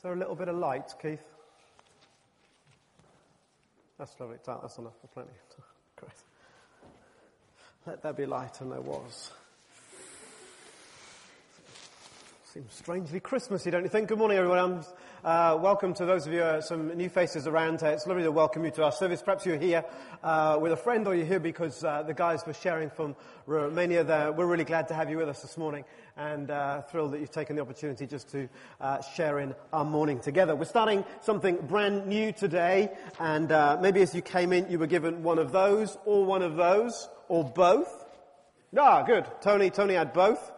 Is there a little bit of light, Keith? That's lovely. That's enough for plenty. Great. Let there be light, and there was. Seems strangely Christmassy, don't you think? Good morning, everyone. Uh, welcome to those of you, uh, some new faces around. Uh, it's lovely to welcome you to our service. Perhaps you're here uh, with a friend or you're here because uh, the guys were sharing from Romania there. We're really glad to have you with us this morning and uh, thrilled that you've taken the opportunity just to share in our morning together. We're starting something brand new today and maybe as you came in you were given one of those or one of those or both. Ah, good. Tony, Tony had both.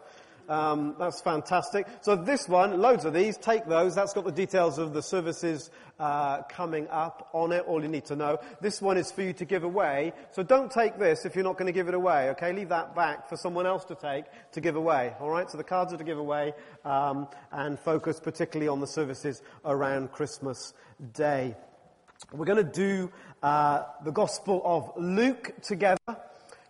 Um, that's fantastic. So this one, loads of these, take those. That's got the details of the services uh, coming up on it, all you need to know. This one is for you to give away. So don't take this if you're not going to give it away, okay? Leave that back for someone else to take to give away, alright? So the cards are to give away um, and focus particularly on the services around Christmas Day. We're going to do uh, the Gospel of Luke together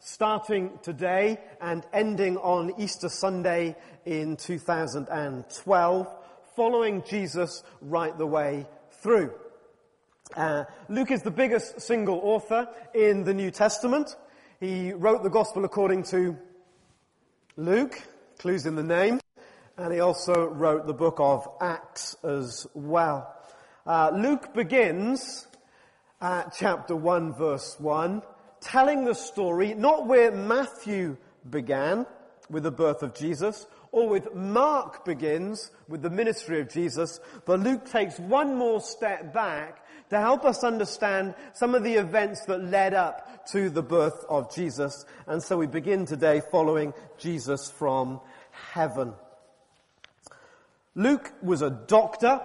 starting today and ending on Easter Sunday in 2012, following Jesus right the way through. Uh, Luke is the biggest single author in the New Testament. He wrote the Gospel according to Luke, clues in the name, and he also wrote the book of Acts as well. Uh, Luke begins at chapter 1 verse 1 telling the story not where Matthew began with the birth of Jesus or with Mark begins with the ministry of Jesus, but Luke takes one more step back to help us understand some of the events that led up to the birth of Jesus. And so we begin today following Jesus from heaven. Luke was a doctor.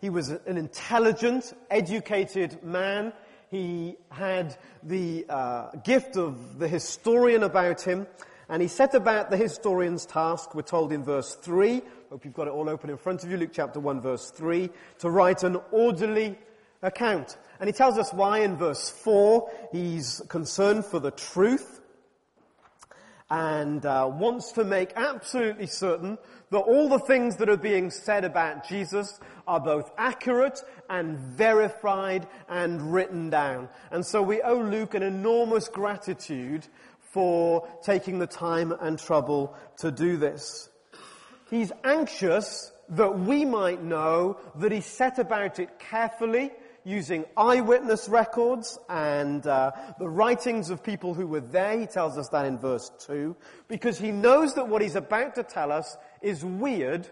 He was an intelligent, educated man. He had the uh, gift of the historian about him, and he set about the historian's task, we're told in verse 3, hope you've got it all open in front of you, Luke chapter 1 verse 3, to write an orderly account. And he tells us why in verse 4 he's concerned for the truth and uh, wants to make absolutely certain that all the things that are being said about Jesus are both accurate and verified and written down. And so we owe Luke an enormous gratitude for taking the time and trouble to do this. He's anxious that we might know that he set about it carefully using eyewitness records and uh, the writings of people who were there. He tells us that in verse 2 because he knows that what he's about to tell us is weird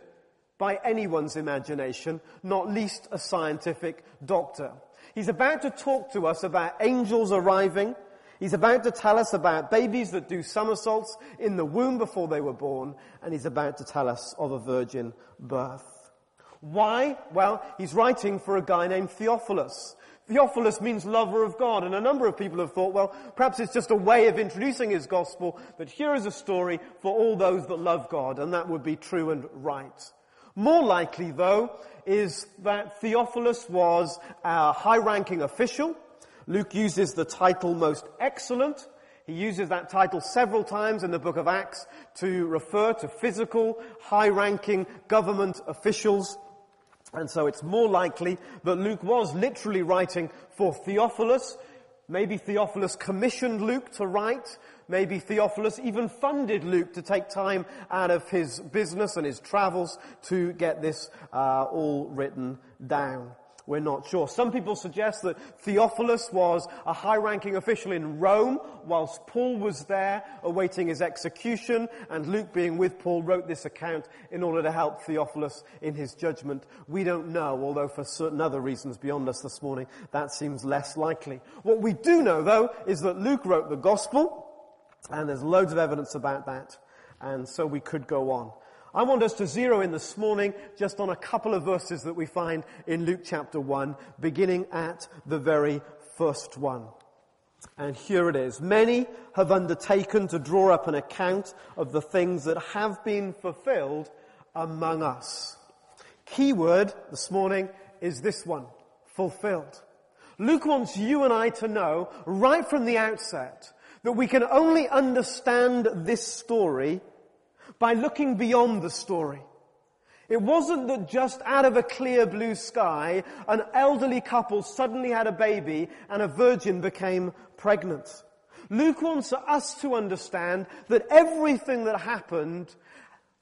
by anyone's imagination, not least a scientific doctor. He's about to talk to us about angels arriving. He's about to tell us about babies that do somersaults in the womb before they were born. And he's about to tell us of a virgin birth. Why? Well, he's writing for a guy named Theophilus. Theophilus means lover of God, and a number of people have thought, well, perhaps it's just a way of introducing his gospel, but here is a story for all those that love God, and that would be true and right. More likely, though, is that Theophilus was a high-ranking official. Luke uses the title most excellent. He uses that title several times in the book of Acts to refer to physical, high-ranking government officials. And so it's more likely that Luke was literally writing for Theophilus. Maybe Theophilus commissioned Luke to write. Maybe Theophilus even funded Luke to take time out of his business and his travels to get this uh, all written down. We're not sure. Some people suggest that Theophilus was a high-ranking official in Rome whilst Paul was there awaiting his execution and Luke being with Paul wrote this account in order to help Theophilus in his judgment. We don't know, although for certain other reasons beyond us this morning, that seems less likely. What we do know though is that Luke wrote the gospel and there's loads of evidence about that. And so we could go on. I want us to zero in this morning just on a couple of verses that we find in Luke chapter 1, beginning at the very first one. And here it is. Many have undertaken to draw up an account of the things that have been fulfilled among us. Key word this morning is this one, fulfilled. Luke wants you and I to know right from the outset that we can only understand this story by looking beyond the story. It wasn't that just out of a clear blue sky, an elderly couple suddenly had a baby and a virgin became pregnant. Luke wants us to understand that everything that happened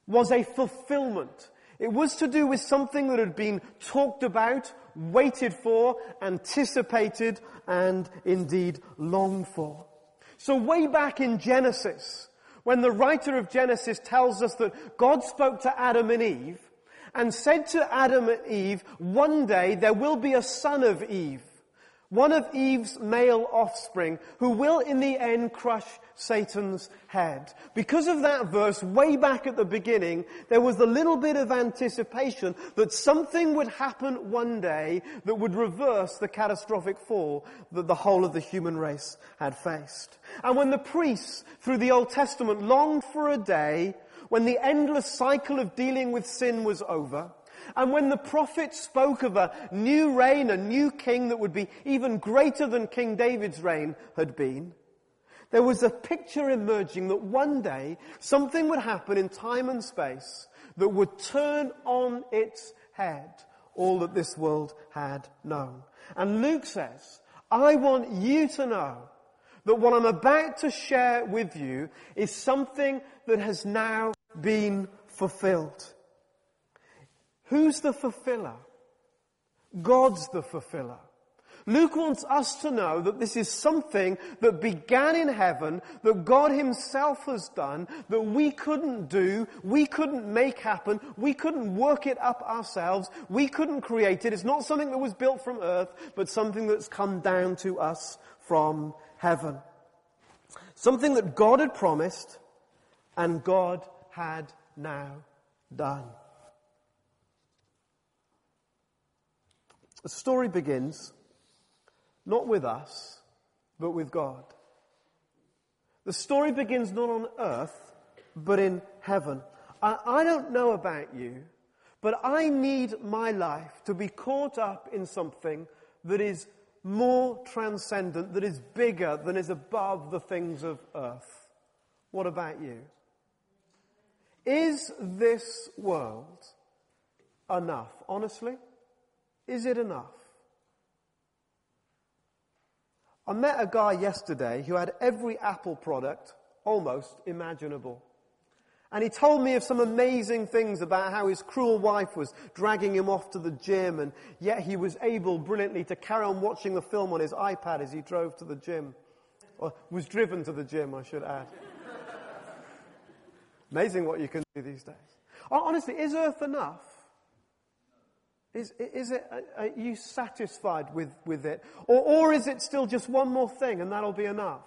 was a fulfillment. It was to do with something that had been talked about, waited for, anticipated, and indeed longed for. So way back in Genesis, when the writer of Genesis tells us that God spoke to Adam and Eve and said to Adam and Eve, one day there will be a son of Eve one of Eve's male offspring who will in the end crush Satan's head. Because of that verse, way back at the beginning, there was a little bit of anticipation that something would happen one day that would reverse the catastrophic fall that the whole of the human race had faced. And when the priests through the Old Testament longed for a day when the endless cycle of dealing with sin was over, and when the prophet spoke of a new reign, a new king that would be even greater than King David's reign had been, there was a picture emerging that one day something would happen in time and space that would turn on its head all that this world had known. And Luke says, I want you to know that what I'm about to share with you is something that has now been fulfilled. Who's the fulfiller? God's the fulfiller. Luke wants us to know that this is something that began in heaven, that God himself has done, that we couldn't do, we couldn't make happen, we couldn't work it up ourselves, we couldn't create it. It's not something that was built from earth, but something that's come down to us from heaven. Something that God had promised and God had now done. The story begins not with us, but with God. The story begins not on earth, but in heaven. I, I, don't know about you, but I need my life to be caught up in something that is more transcendent, that is bigger, than is above the things of earth. What about you? Is this world enough? Honestly? Is it enough? I met a guy yesterday who had every Apple product almost imaginable. And he told me of some amazing things about how his cruel wife was dragging him off to the gym and yet he was able brilliantly to carry on watching the film on his iPad as he drove to the gym. Or was driven to the gym, I should add. Amazing what you can do these days. Honestly, is earth enough? Is, is it, are you satisfied with, with it? Or, or is it still just one more thing and that'll be enough?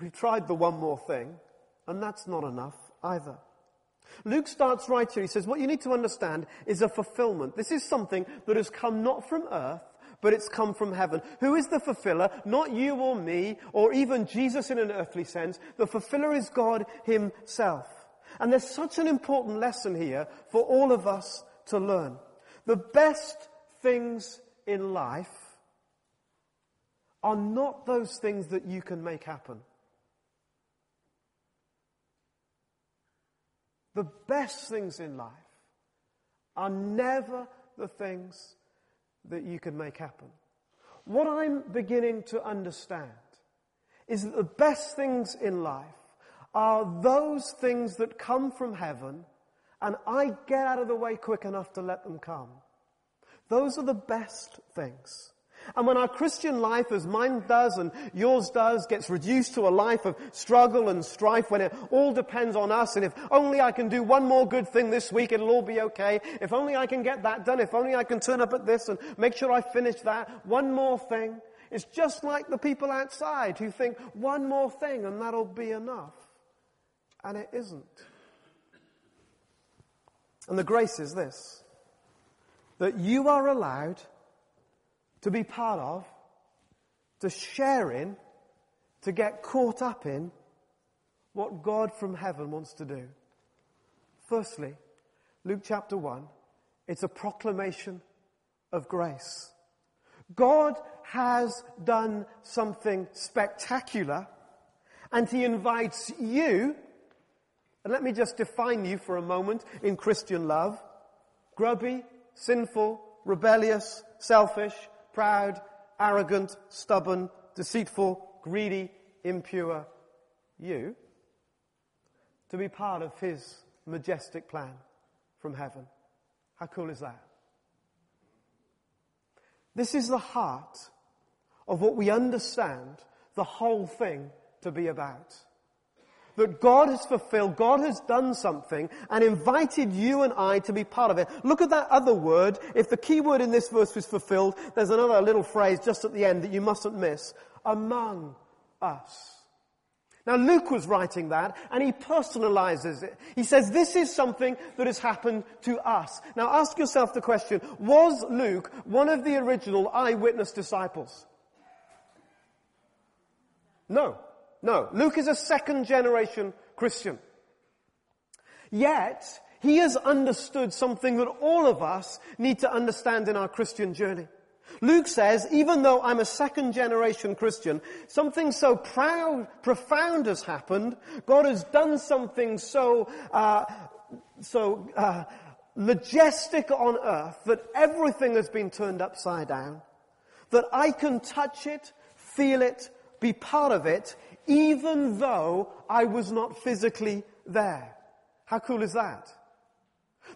We've tried the one more thing and that's not enough either. Luke starts right here. He says, what you need to understand is a fulfillment. This is something that has come not from earth, but it's come from heaven. Who is the fulfiller? Not you or me, or even Jesus in an earthly sense. The fulfiller is God himself. And there's such an important lesson here for all of us to learn. The best things in life are not those things that you can make happen. The best things in life are never the things that you can make happen. What I'm beginning to understand is that the best things in life are those things that come from heaven and I get out of the way quick enough to let them come. Those are the best things. And when our Christian life, as mine does and yours does, gets reduced to a life of struggle and strife when it all depends on us, and if only I can do one more good thing this week, it'll all be okay. If only I can get that done, if only I can turn up at this and make sure I finish that, one more thing. It's just like the people outside who think one more thing and that'll be enough. And it isn't. And the grace is this that you are allowed to be part of, to share in, to get caught up in what God from heaven wants to do. Firstly, Luke chapter 1, it's a proclamation of grace. God has done something spectacular and he invites you And let me just define you for a moment in Christian love. Grubby, sinful, rebellious, selfish, proud, arrogant, stubborn, deceitful, greedy, impure. You. To be part of His majestic plan from heaven. How cool is that? This is the heart of what we understand the whole thing to be about. That God has fulfilled, God has done something and invited you and I to be part of it. Look at that other word. If the key word in this verse was fulfilled, there's another little phrase just at the end that you mustn't miss. Among us. Now Luke was writing that and he personalizes it. He says this is something that has happened to us. Now ask yourself the question, was Luke one of the original eyewitness disciples? No. No. Luke is a second generation Christian. Yet, he has understood something that all of us need to understand in our Christian journey. Luke says, even though I'm a second generation Christian, something so proud, profound has happened. God has done something so, uh, so uh, majestic on earth that everything has been turned upside down. That I can touch it, feel it, be part of it, even though I was not physically there. How cool is that?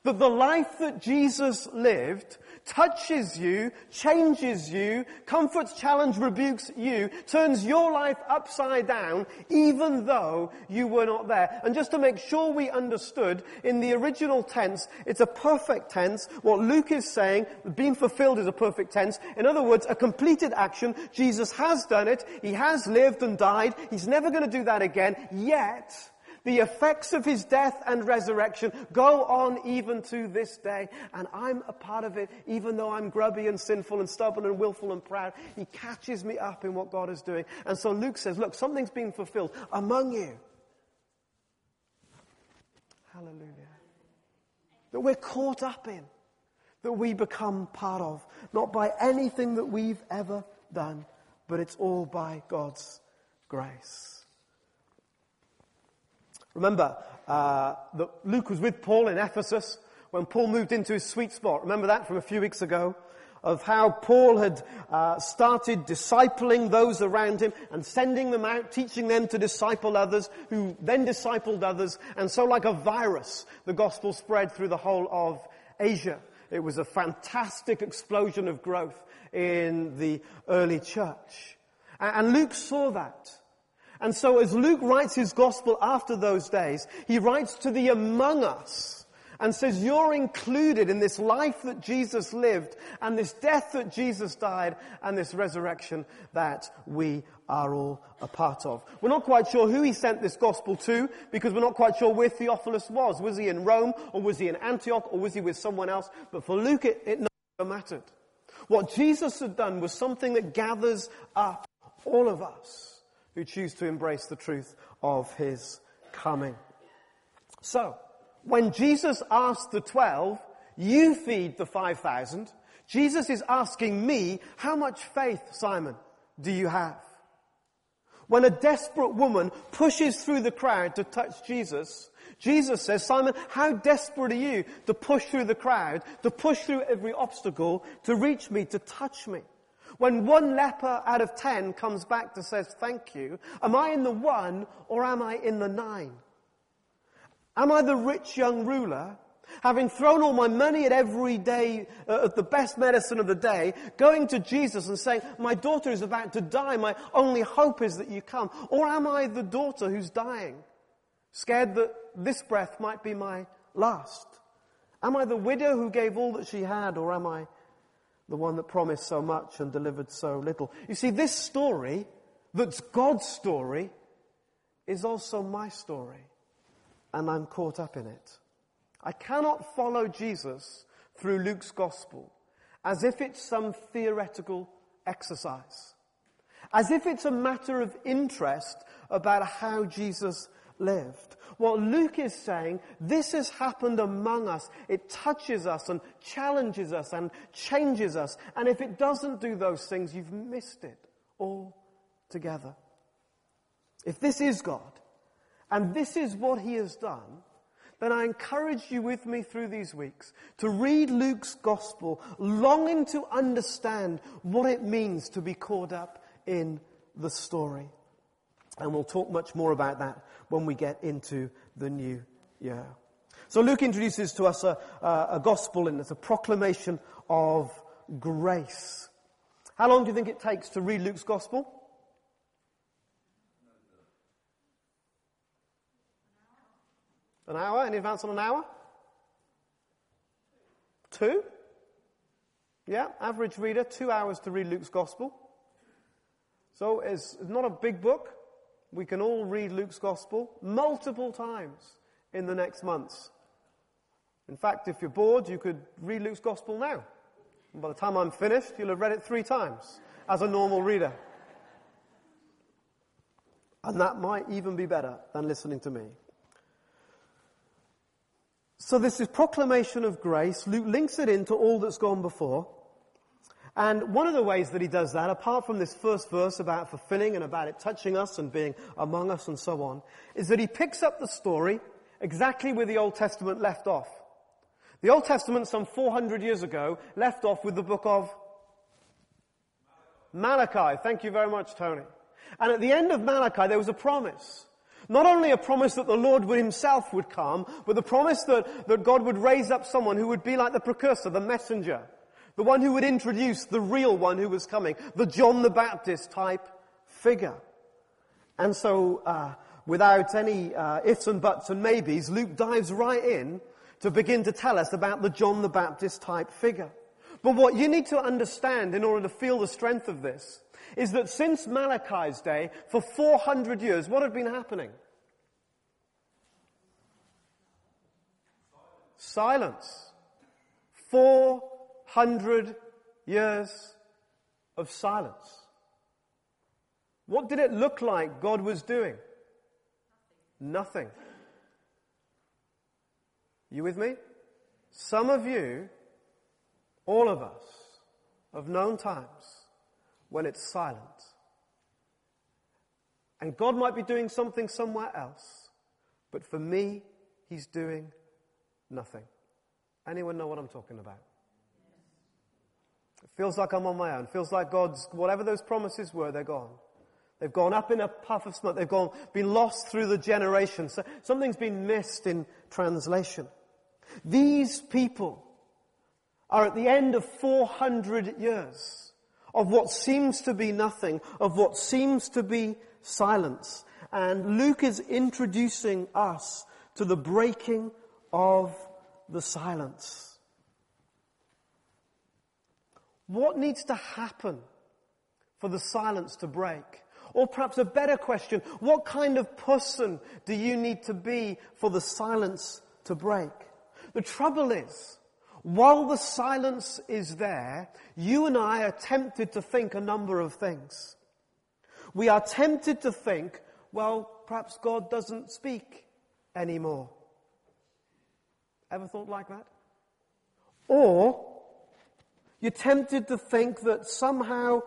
That the life that Jesus lived touches you, changes you, comforts, challenge, rebukes you, turns your life upside down, even though you were not there. And just to make sure we understood, in the original tense, it's a perfect tense. What Luke is saying, being fulfilled is a perfect tense. In other words, a completed action. Jesus has done it. He has lived and died. He's never going to do that again. Yet, the effects of his death and resurrection go on even to this day. And I'm a part of it, even though I'm grubby and sinful and stubborn and willful and proud. He catches me up in what God is doing. And so Luke says, look, something's been fulfilled among you. Hallelujah. That we're caught up in. That we become part of. Not by anything that we've ever done, but it's all by God's grace. Remember uh, that Luke was with Paul in Ephesus when Paul moved into his sweet spot. Remember that from a few weeks ago? Of how Paul had uh, started discipling those around him and sending them out, teaching them to disciple others, who then discipled others, and so like a virus, the gospel spread through the whole of Asia. It was a fantastic explosion of growth in the early church. And Luke saw that. And so as Luke writes his gospel after those days, he writes to the among us and says, you're included in this life that Jesus lived and this death that Jesus died and this resurrection that we are all a part of. We're not quite sure who he sent this gospel to because we're not quite sure where Theophilus was. Was he in Rome or was he in Antioch or was he with someone else? But for Luke, it, it never mattered. What Jesus had done was something that gathers up all of us who choose to embrace the truth of his coming. So, when Jesus asked the twelve, you feed the 5,000, Jesus is asking me, how much faith, Simon, do you have? When a desperate woman pushes through the crowd to touch Jesus, Jesus says, Simon, how desperate are you to push through the crowd, to push through every obstacle, to reach me, to touch me? When one leper out of ten comes back to says thank you, am I in the one or am I in the nine? Am I the rich young ruler, having thrown all my money at every day, uh, at the best medicine of the day, going to Jesus and saying, my daughter is about to die, my only hope is that you come? Or am I the daughter who's dying, scared that this breath might be my last? Am I the widow who gave all that she had, or am I the one that promised so much and delivered so little. You see, this story, that's God's story, is also my story. And I'm caught up in it. I cannot follow Jesus through Luke's gospel as if it's some theoretical exercise. As if it's a matter of interest about how Jesus lived. What Luke is saying, this has happened among us. It touches us and challenges us and changes us. And if it doesn't do those things, you've missed it all together. If this is God, and this is what he has done, then I encourage you with me through these weeks to read Luke's gospel, longing to understand what it means to be caught up in the story. And we'll talk much more about that when we get into the new year. So Luke introduces to us a, a, a gospel and it's a proclamation of grace. How long do you think it takes to read Luke's gospel? An hour? Any advance on an hour? Two? Yeah, average reader, two hours to read Luke's Gospel. So it's not a big book. We can all read Luke's Gospel multiple times in the next months. In fact, if you're bored, you could read Luke's Gospel now. And by the time I'm finished, you'll have read it three times as a normal reader. And that might even be better than listening to me. So this is proclamation of grace. Luke links it into all that's gone before. And one of the ways that he does that, apart from this first verse about fulfilling and about it touching us and being among us and so on, is that he picks up the story exactly where the Old Testament left off. The Old Testament, some 400 years ago, left off with the book of Malachi. Thank you very much, Tony. And at the end of Malachi, there was a promise. Not only a promise that the Lord himself would come, but the promise that, that God would raise up someone who would be like the precursor, the messenger, the one who would introduce the real one who was coming, the John the Baptist type figure. And so, uh, without any uh, ifs and buts and maybes, Luke dives right in to begin to tell us about the John the Baptist type figure. But what you need to understand in order to feel the strength of this is that since Malachi's day, for 400 years, what had been happening? Silence. 400 years of silence. What did it look like God was doing? Nothing. You with me? Some of you, all of us, have known times when it's silent. And God might be doing something somewhere else, but for me, He's doing nothing. Anyone know what I'm talking about? It feels like I'm on my own. It feels like God's, whatever those promises were, they're gone. They've gone up in a puff of smoke. They've gone, been lost through the generations. So something's been missed in translation. These people are at the end of 400 years of what seems to be nothing, of what seems to be silence. And Luke is introducing us to the breaking of the silence. What needs to happen for the silence to break? Or perhaps a better question, what kind of person do you need to be for the silence to break? The trouble is, while the silence is there, you and I are tempted to think a number of things. We are tempted to think, well, perhaps God doesn't speak anymore. Ever thought like that? Or you're tempted to think that somehow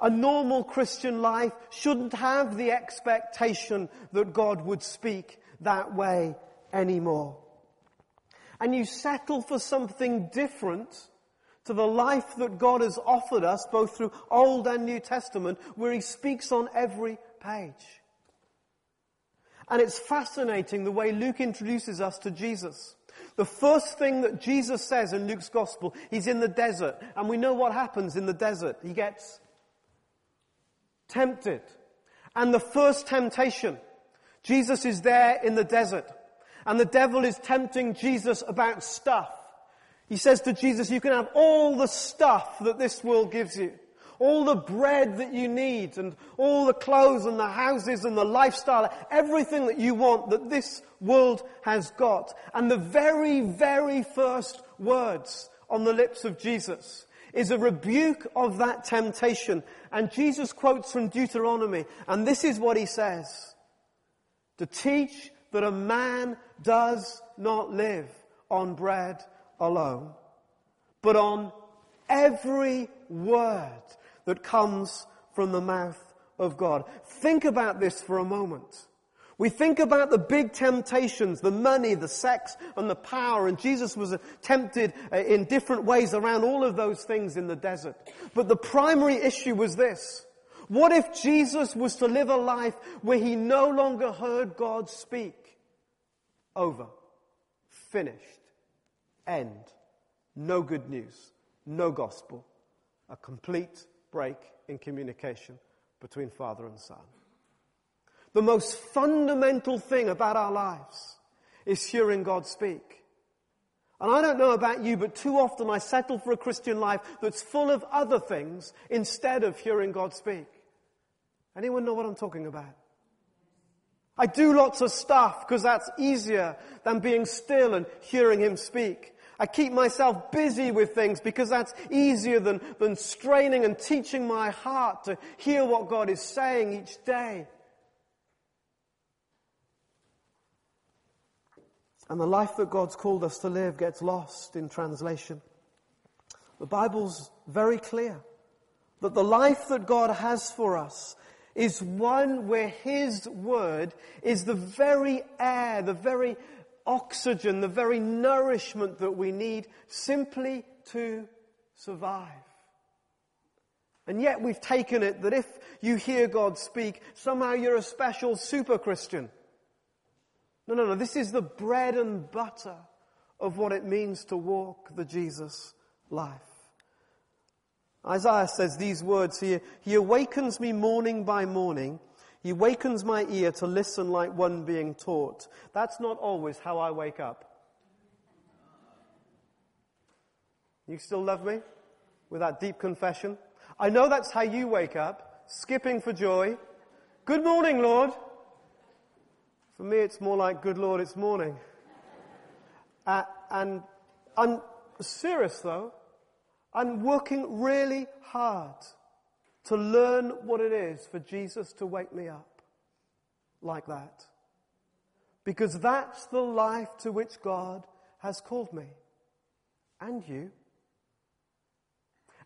a normal Christian life shouldn't have the expectation that God would speak that way anymore and you settle for something different to the life that God has offered us, both through Old and New Testament, where He speaks on every page. And it's fascinating the way Luke introduces us to Jesus. The first thing that Jesus says in Luke's gospel, he's in the desert. And we know what happens in the desert. He gets tempted. And the first temptation, Jesus is there in the desert. And the devil is tempting Jesus about stuff. He says to Jesus, you can have all the stuff that this world gives you. All the bread that you need and all the clothes and the houses and the lifestyle, everything that you want that this world has got. And the very, very first words on the lips of Jesus is a rebuke of that temptation. And Jesus quotes from Deuteronomy, and this is what he says. To teach that a man does not live on bread alone, but on every word that comes from the mouth of God. Think about this for a moment. We think about the big temptations, the money, the sex, and the power, and Jesus was tempted uh, in different ways around all of those things in the desert. But the primary issue was this. What if Jesus was to live a life where he no longer heard God speak? Over. Finished. End. No good news. No gospel. A complete break in communication between Father and Son. The most fundamental thing about our lives is hearing God speak. And I don't know about you, but too often I settle for a Christian life that's full of other things instead of hearing God speak. Anyone know what I'm talking about? I do lots of stuff because that's easier than being still and hearing Him speak. I keep myself busy with things because that's easier than, than straining and teaching my heart to hear what God is saying each day. And the life that God's called us to live gets lost in translation. The Bible's very clear that the life that God has for us is one where His Word is the very air, the very oxygen, the very nourishment that we need simply to survive. And yet we've taken it that if you hear God speak, somehow you're a special super Christian. No, no, no. This is the bread and butter of what it means to walk the Jesus life. Isaiah says these words here He awakens me morning by morning. He wakens my ear to listen like one being taught. That's not always how I wake up. You still love me? With that deep confession? I know that's how you wake up, skipping for joy. Good morning, Lord. For me, it's more like, good Lord, it's morning. Uh, and I'm serious though. I'm working really hard to learn what it is for Jesus to wake me up like that. Because that's the life to which God has called me. And you.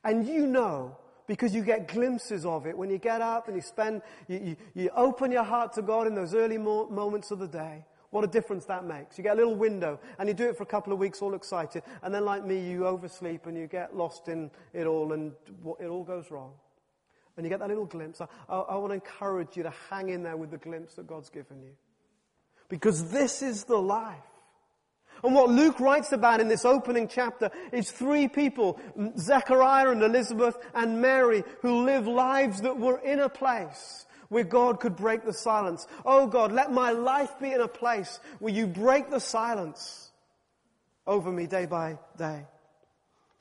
And you know because you get glimpses of it when you get up and you spend, you, you, you open your heart to God in those early mo- moments of the day. What a difference that makes. You get a little window and you do it for a couple of weeks all excited and then like me you oversleep and you get lost in it all and it all goes wrong. And you get that little glimpse. I, I, I want to encourage you to hang in there with the glimpse that God's given you. Because this is the life. And what Luke writes about in this opening chapter is three people, Zechariah and Elizabeth and Mary, who live lives that were in a place where God could break the silence. Oh God, let my life be in a place where you break the silence over me day by day.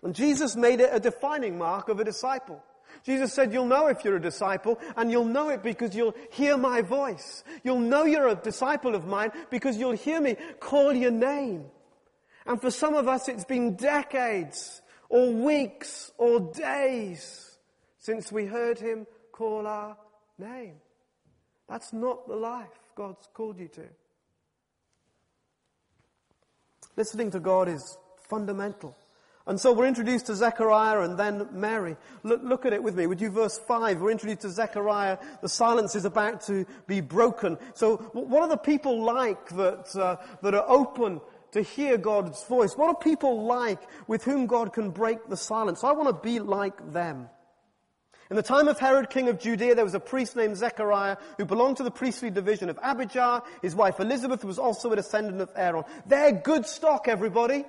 And Jesus made it a defining mark of a disciple. Jesus said, You'll know if you're a disciple, and you'll know it because you'll hear my voice. You'll know you're a disciple of mine because you'll hear me call your name. And for some of us, it's been decades, or weeks, or days since we heard him call our name. That's not the life God's called you to. Listening to God is fundamental. And so we're introduced to Zechariah and then Mary. Look, look, at it with me. Would you verse 5? We're introduced to Zechariah. The silence is about to be broken. So what are the people like that, uh, that are open to hear God's voice? What are people like with whom God can break the silence? I want to be like them. In the time of Herod, king of Judea, there was a priest named Zechariah who belonged to the priestly division of Abijah. His wife Elizabeth was also a descendant of Aaron. They're good stock, everybody.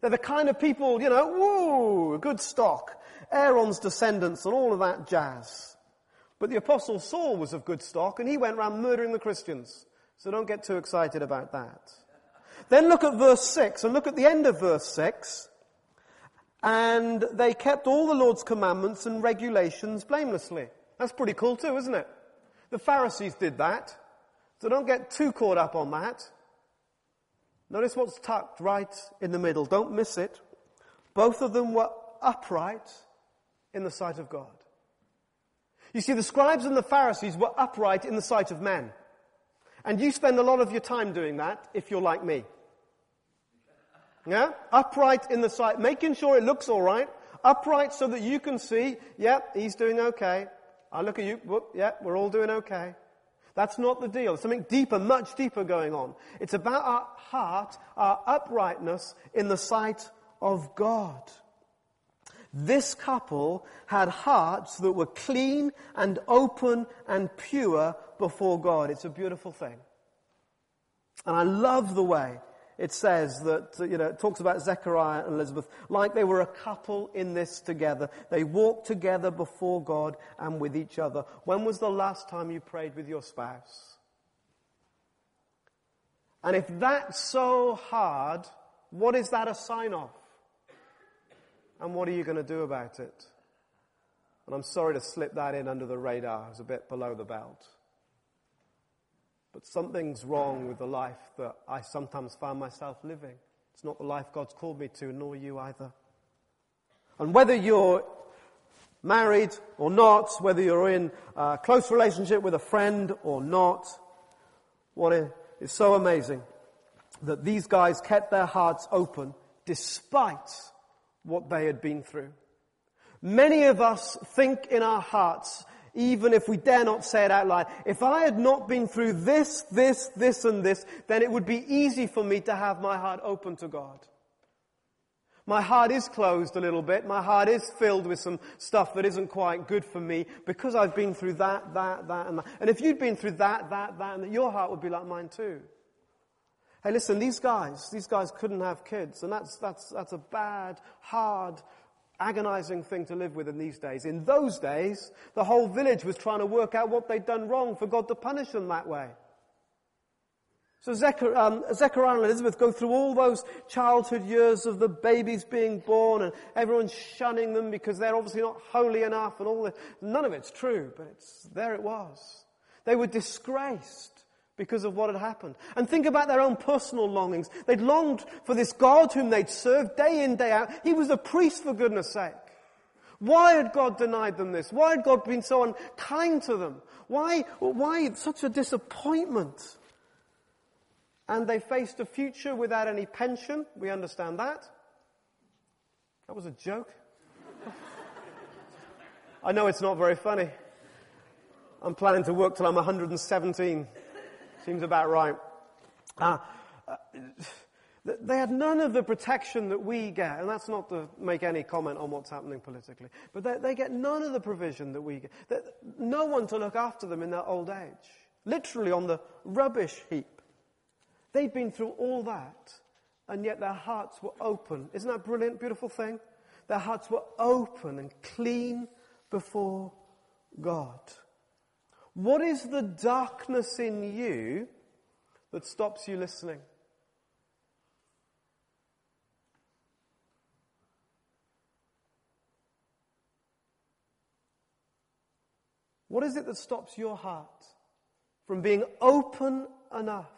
They're the kind of people, you know, woo, good stock. Aaron's descendants and all of that jazz. But the apostle Saul was of good stock and he went around murdering the Christians. So don't get too excited about that. Then look at verse 6 and look at the end of verse 6. And they kept all the Lord's commandments and regulations blamelessly. That's pretty cool too, isn't it? The Pharisees did that. So don't get too caught up on that. Notice what's tucked right in the middle. Don't miss it. Both of them were upright in the sight of God. You see, the scribes and the Pharisees were upright in the sight of men. And you spend a lot of your time doing that if you're like me. Yeah? Upright in the sight, making sure it looks alright. Upright so that you can see, yep, he's doing okay. I look at you, whoop, yep, we're all doing okay. That's not the deal. Something deeper, much deeper going on. It's about our heart, our uprightness in the sight of God. This couple had hearts that were clean and open and pure before God. It's a beautiful thing. And I love the way it says that, uh, you know, it talks about Zechariah and Elizabeth like they were a couple in this together. They walked together before God and with each other. When was the last time you prayed with your spouse? And if that's so hard, what is that a sign of? And what are you going to do about it? And I'm sorry to slip that in under the radar. It's a bit below the belt. But something's wrong with the life that I sometimes find myself living. It's not the life God's called me to, nor you either. And whether you're married or not, whether you're in a close relationship with a friend or not, what is so amazing that these guys kept their hearts open despite what they had been through. Many of us think in our hearts, even if we dare not say it out loud, if I had not been through this, this, this and this, then it would be easy for me to have my heart open to God. My heart is closed a little bit. My heart is filled with some stuff that isn't quite good for me because I've been through that, that, that, and that. And if you'd been through that, that, that, and that, your heart would be like mine too. Hey, listen, these guys, these guys couldn't have kids, and that's, that's, that's a bad, hard, agonizing thing to live with in these days. In those days, the whole village was trying to work out what they'd done wrong for God to punish them that way. So Zechariah, um, and Elizabeth go through all those childhood years of the babies being born and everyone shunning them because they're obviously not holy enough and all that. None of it's true, but it's, there it was. They were disgraced because of what had happened. And think about their own personal longings. They'd longed for this God whom they'd served day in, day out. He was a priest for goodness sake. Why had God denied them this? Why had God been so unkind to them? Why, why such a disappointment? And they faced a future without any pension. We understand that. That was a joke. I know it's not very funny. I'm planning to work till I'm 117. Seems about right. Uh, uh, they had none of the protection that we get, and that's not to make any comment on what's happening politically, but they, they get none of the provision that we get. no one to look after them in their old age. Literally on the rubbish heap. They'd been through all that, and yet their hearts were open. Isn't that brilliant, beautiful thing? Their hearts were open and clean before God. What is the darkness in you that stops you listening? What is it that stops your heart from being open enough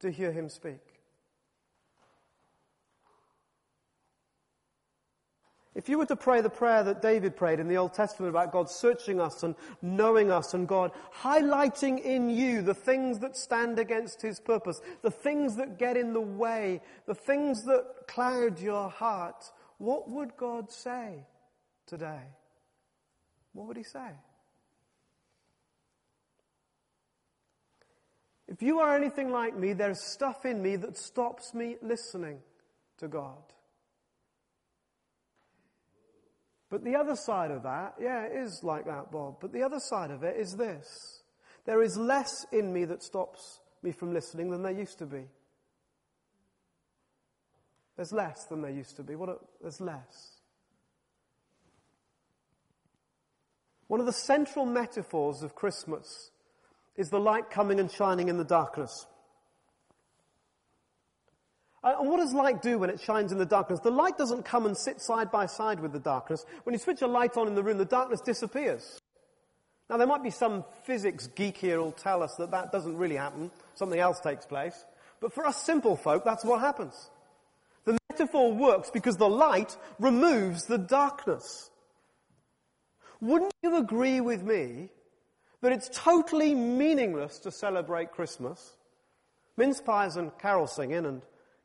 to hear him speak? If you were to pray the prayer that David prayed in the Old Testament about God searching us and knowing us and God highlighting in you the things that stand against His purpose, the things that get in the way, the things that cloud your heart, what would God say today? What would He say? If you are anything like me, there's stuff in me that stops me listening to God. But the other side of that, yeah, it is like that, Bob. But the other side of it is this. There is less in me that stops me from listening than there used to be. There's less than there used to be. What a, there's less. One of the central metaphors of Christmas is the light coming and shining in the darkness. Uh, and what does light do when it shines in the darkness? The light doesn't come and sit side by side with the darkness. When you switch a light on in the room, the darkness disappears. Now, there might be some physics geek here who'll tell us that that doesn't really happen. Something else takes place. But for us simple folk, that's what happens. The metaphor works because the light removes the darkness. Wouldn't you agree with me that it's totally meaningless to celebrate Christmas? Mince pies and carol singing and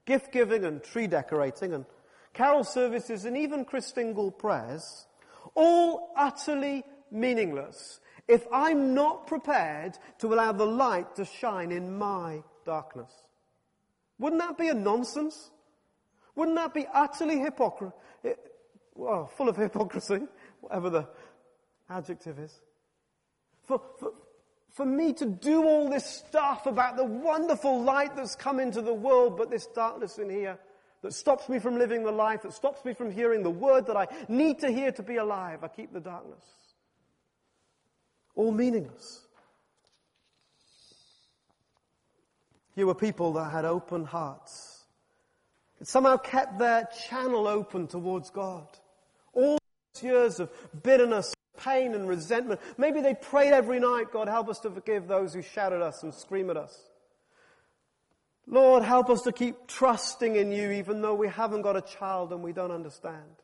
gift giving and tree decorating and carol services and even Christingle prayers, all utterly meaningless if I'm not prepared to allow the light to shine in my darkness? Wouldn't that be a nonsense? Wouldn't that be utterly hypocrisy? Well, full of hypocrisy, whatever the adjective is. For, for, for me to do all this stuff about the wonderful light that's come into the world, but this darkness in here that stops me from living the life, that stops me from hearing the word that I need to hear to be alive. I keep the darkness. All meaningless. Here were people that had open hearts. It somehow kept their channel open towards God. All years of bitterness, pain, and resentment. Maybe they prayed every night, God, help us to forgive those who shout at us and scream at us. Lord, help us to keep trusting in you even though we haven't got a child and we don't understand.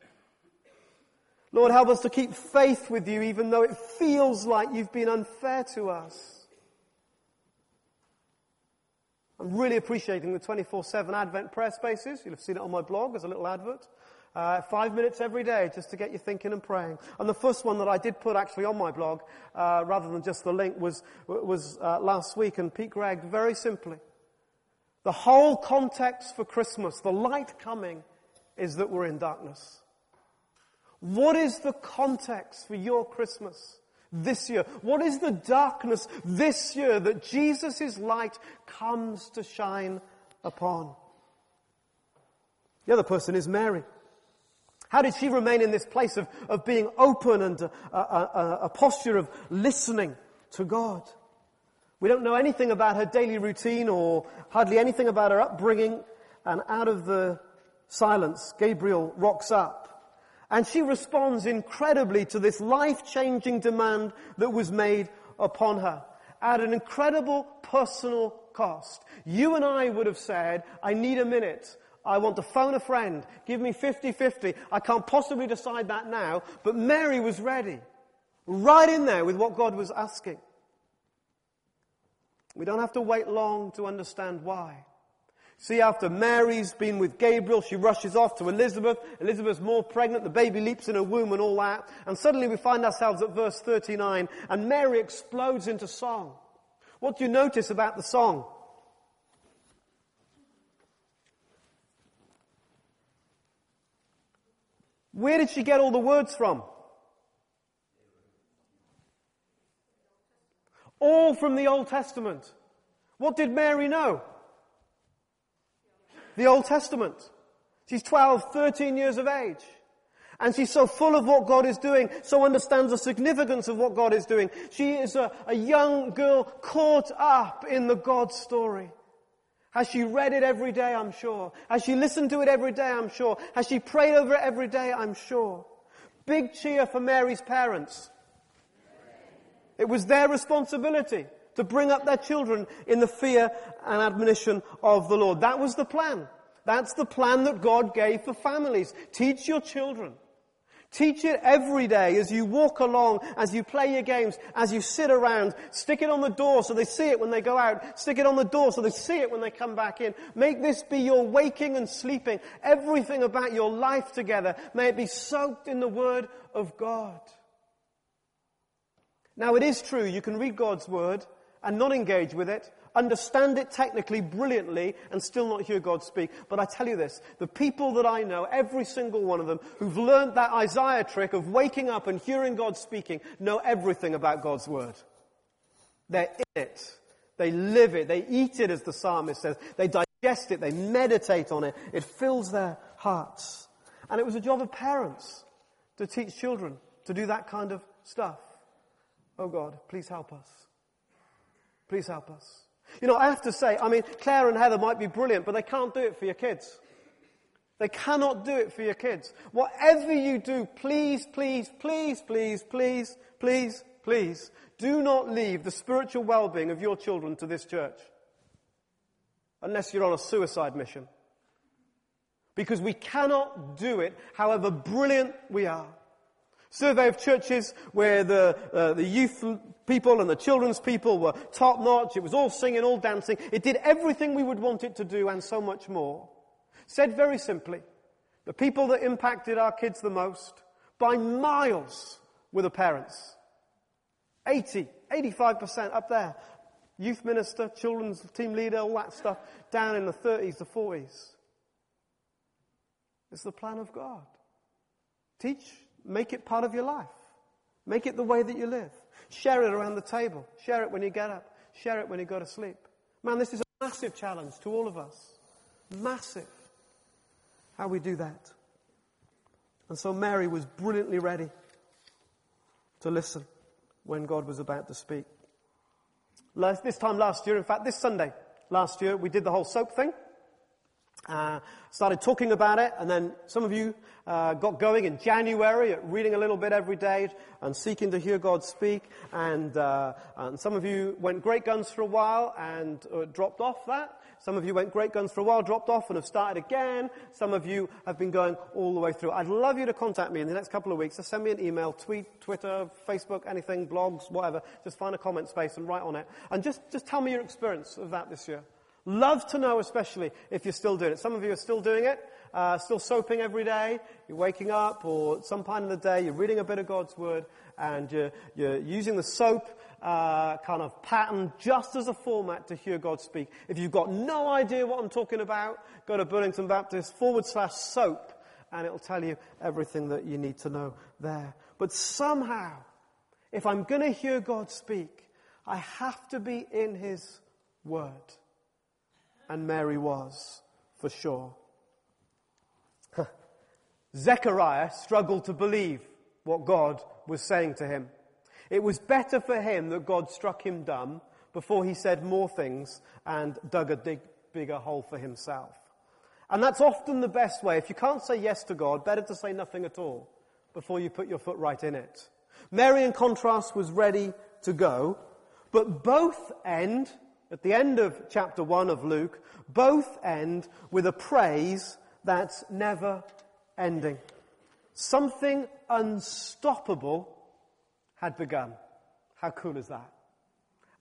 Lord, help us to keep faith with you even though it feels like you've been unfair to us. I'm really appreciating the 24-7 Advent prayer spaces. You'll have seen it on my blog as a little advert. Uh, five minutes every day just to get you thinking and praying. And the first one that I did put actually on my blog, uh, rather than just the link, was, was uh, last week. And Pete Greig, very simply, the whole context for Christmas, the light coming, is that we're in darkness. What is the context for your Christmas this year? What is the darkness this year that Jesus' light comes to shine upon? The other person is Mary. How did she remain in this place of, of being open and a, a, a, a posture of listening to God? We don't know anything about her daily routine or hardly anything about her upbringing. And out of the silence, Gabriel rocks up. And she responds incredibly to this life-changing demand that was made upon her at an incredible personal cost. You and I would have said, I need a minute. I want to phone a friend. Give me 50-50. I can't possibly decide that now. But Mary was ready. Right in there with what God was asking. We don't have to wait long to understand why. See, after Mary's been with Gabriel, she rushes off to Elizabeth. Elizabeth's more pregnant. The baby leaps in her womb and all that. And suddenly we find ourselves at verse 39 and Mary explodes into song. What do you notice about the song? Where did she get all the words from? All from the Old Testament. What did Mary know? The Old Testament. She's 12, 13 years of age. And she's so full of what God is doing, so understands the significance of what God is doing. She is a, a young girl caught up in the God story. Has she read it every day? I'm sure. Has she listened to it every day? I'm sure. Has she prayed over it every day? I'm sure. Big cheer for Mary's parents. It was their responsibility to bring up their children in the fear and admonition of the Lord. That was the plan. That's the plan that God gave for families. Teach your children. Teach it every day as you walk along, as you play your games, as you sit around. Stick it on the door so they see it when they go out. Stick it on the door so they see it when they come back in. Make this be your waking and sleeping. Everything about your life together. May it be soaked in the Word of God. Now it is true, you can read God's Word and not engage with it, understand it technically brilliantly, and still not hear God speak. But I tell you this, the people that I know, every single one of them, who've learned that Isaiah trick of waking up and hearing God speaking, know everything about God's Word. They're in it. They live it. They eat it, as the psalmist says. They digest it. They meditate on it. It fills their hearts. And it was a job of parents to teach children to do that kind of stuff. Oh God, please help us. Please help us. You know, I have to say, I mean, Claire and Heather might be brilliant, but they can't do it for your kids. They cannot do it for your kids. Whatever you do, please, please, please, please, please, please, please, do not leave the spiritual well-being of your children to this church. Unless you're on a suicide mission. Because we cannot do it however brilliant we are. Survey of churches where the, uh, the youth people and the children's people were top notch. It was all singing, all dancing. It did everything we would want it to do and so much more. Said very simply, the people that impacted our kids the most by miles were the parents. 80, 85% up there. Youth minister, children's team leader, all that stuff, down in the 30s, the 40s. It's the plan of God. Teach, make it part of your life. Make it the way that you live. Share it around the table. Share it when you get up. Share it when you go to sleep. Man, this is a massive challenge to all of us. Massive. How we do that. And so Mary was brilliantly ready to listen when God was about to speak. Last, this time last year, in fact, this Sunday last year, we did the whole soap thing. Uh, started talking about it, and then some of you uh, got going in January at reading a little bit every day and seeking to hear God speak. And, uh, and some of you went great guns for a while and uh, dropped off that. Some of you went great guns for a while, dropped off, and have started again. Some of you have been going all the way through. I'd love you to contact me in the next couple of weeks. Just send me an email, tweet, Twitter, Facebook, anything, blogs, whatever. Just find a comment space and write on it, and just just tell me your experience of that this year. Love to know, especially if you're still doing it. Some of you are still doing it, uh, still soaping every day. You're waking up, or some point in the day, you're reading a bit of God's Word, and you're, you're using the soap uh, kind of pattern just as a format to hear God speak. If you've got no idea what I'm talking about, go to Burlington Baptist forward slash soap, and it'll tell you everything that you need to know there. But somehow, if I'm going to hear God speak, I have to be in His Word and Mary was, for sure. Zechariah struggled to believe what God was saying to him. It was better for him that God struck him dumb before he said more things and dug a dig, bigger hole for himself. And that's often the best way. If you can't say yes to God, better to say nothing at all before you put your foot right in it. Mary, in contrast, was ready to go, but both end at the end of chapter 1 of Luke, both end with a praise that's never ending. Something unstoppable had begun. How cool is that?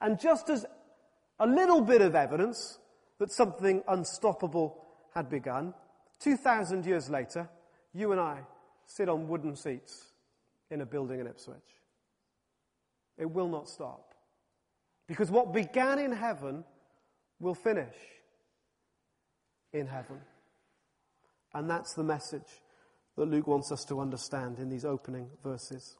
And just as a little bit of evidence that something unstoppable had begun, 2,000 years later, you and I sit on wooden seats in a building in Ipswich. It will not stop. Because what began in heaven will finish in heaven. And that's the message that Luke wants us to understand in these opening verses.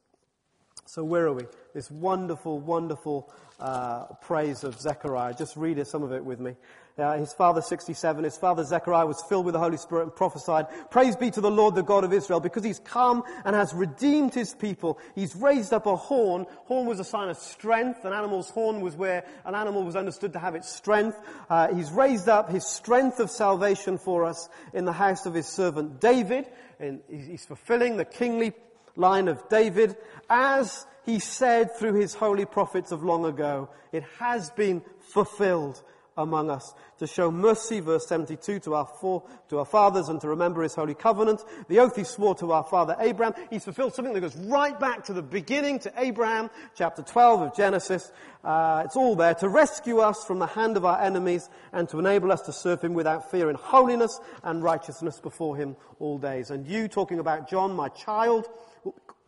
So, where are we? This wonderful, wonderful uh, praise of Zechariah. Just read some of it with me. Uh, his father, 67, his father Zechariah was filled with the Holy Spirit and prophesied, Praise be to the Lord, the God of Israel, because he's come and has redeemed his people. He's raised up a horn. Horn was a sign of strength. An animal's horn was where an animal was understood to have its strength. Uh, he's raised up his strength of salvation for us in the house of his servant David. And he's fulfilling the kingly line of David, as he said through his holy prophets of long ago, it has been fulfilled among us to show mercy, verse 72, to our, four, to our fathers and to remember his holy covenant. The oath he swore to our father Abraham. He's fulfilled something that goes right back to the beginning, to Abraham, chapter 12 of Genesis. Uh, it's all there to rescue us from the hand of our enemies and to enable us to serve him without fear in holiness and righteousness before him all days. And you, talking about John, my child,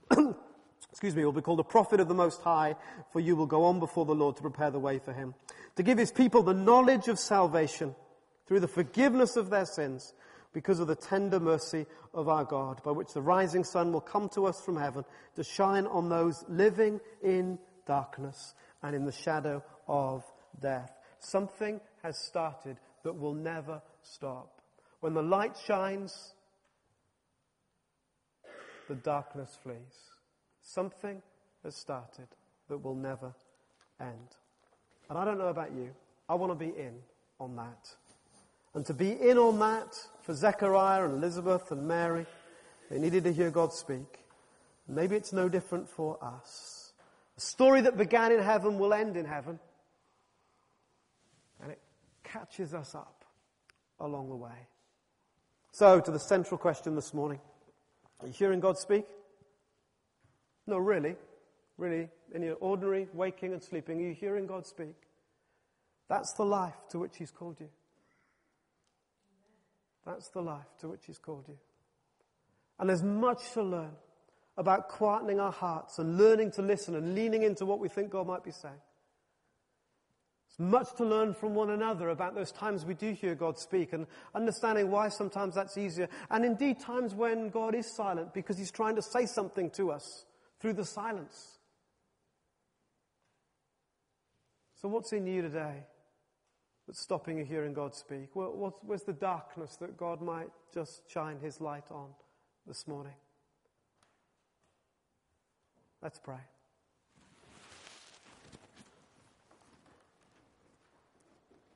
excuse me, will be called a prophet of the Most High, for you will go on before the Lord to prepare the way for him, to give his people the knowledge of salvation through the forgiveness of their sins, because of the tender mercy of our God, by which the rising sun will come to us from heaven to shine on those living in darkness and in the shadow of death. Something has started that will never stop. When the light shines, the darkness flees. Something has started that will never end. And I don't know about you. I want to be in on that. And to be in on that for Zechariah and Elizabeth and Mary, they needed to hear God speak. Maybe it's no different for us. The story that began in heaven will end in heaven. And it catches us up along the way. So, to the central question this morning are you hearing God speak? No, really. Really, in your ordinary waking and sleeping, are you hearing God speak? That's the life to which He's called you. That's the life to which He's called you. And there's much to learn about quietening our hearts and learning to listen and leaning into what we think God might be saying. There's much to learn from one another about those times we do hear God speak and understanding why sometimes that's easier. And indeed, times when God is silent because He's trying to say something to us through the silence. So, what's in you today that's stopping you hearing God speak? Where's the darkness that God might just shine His light on this morning? Let's pray.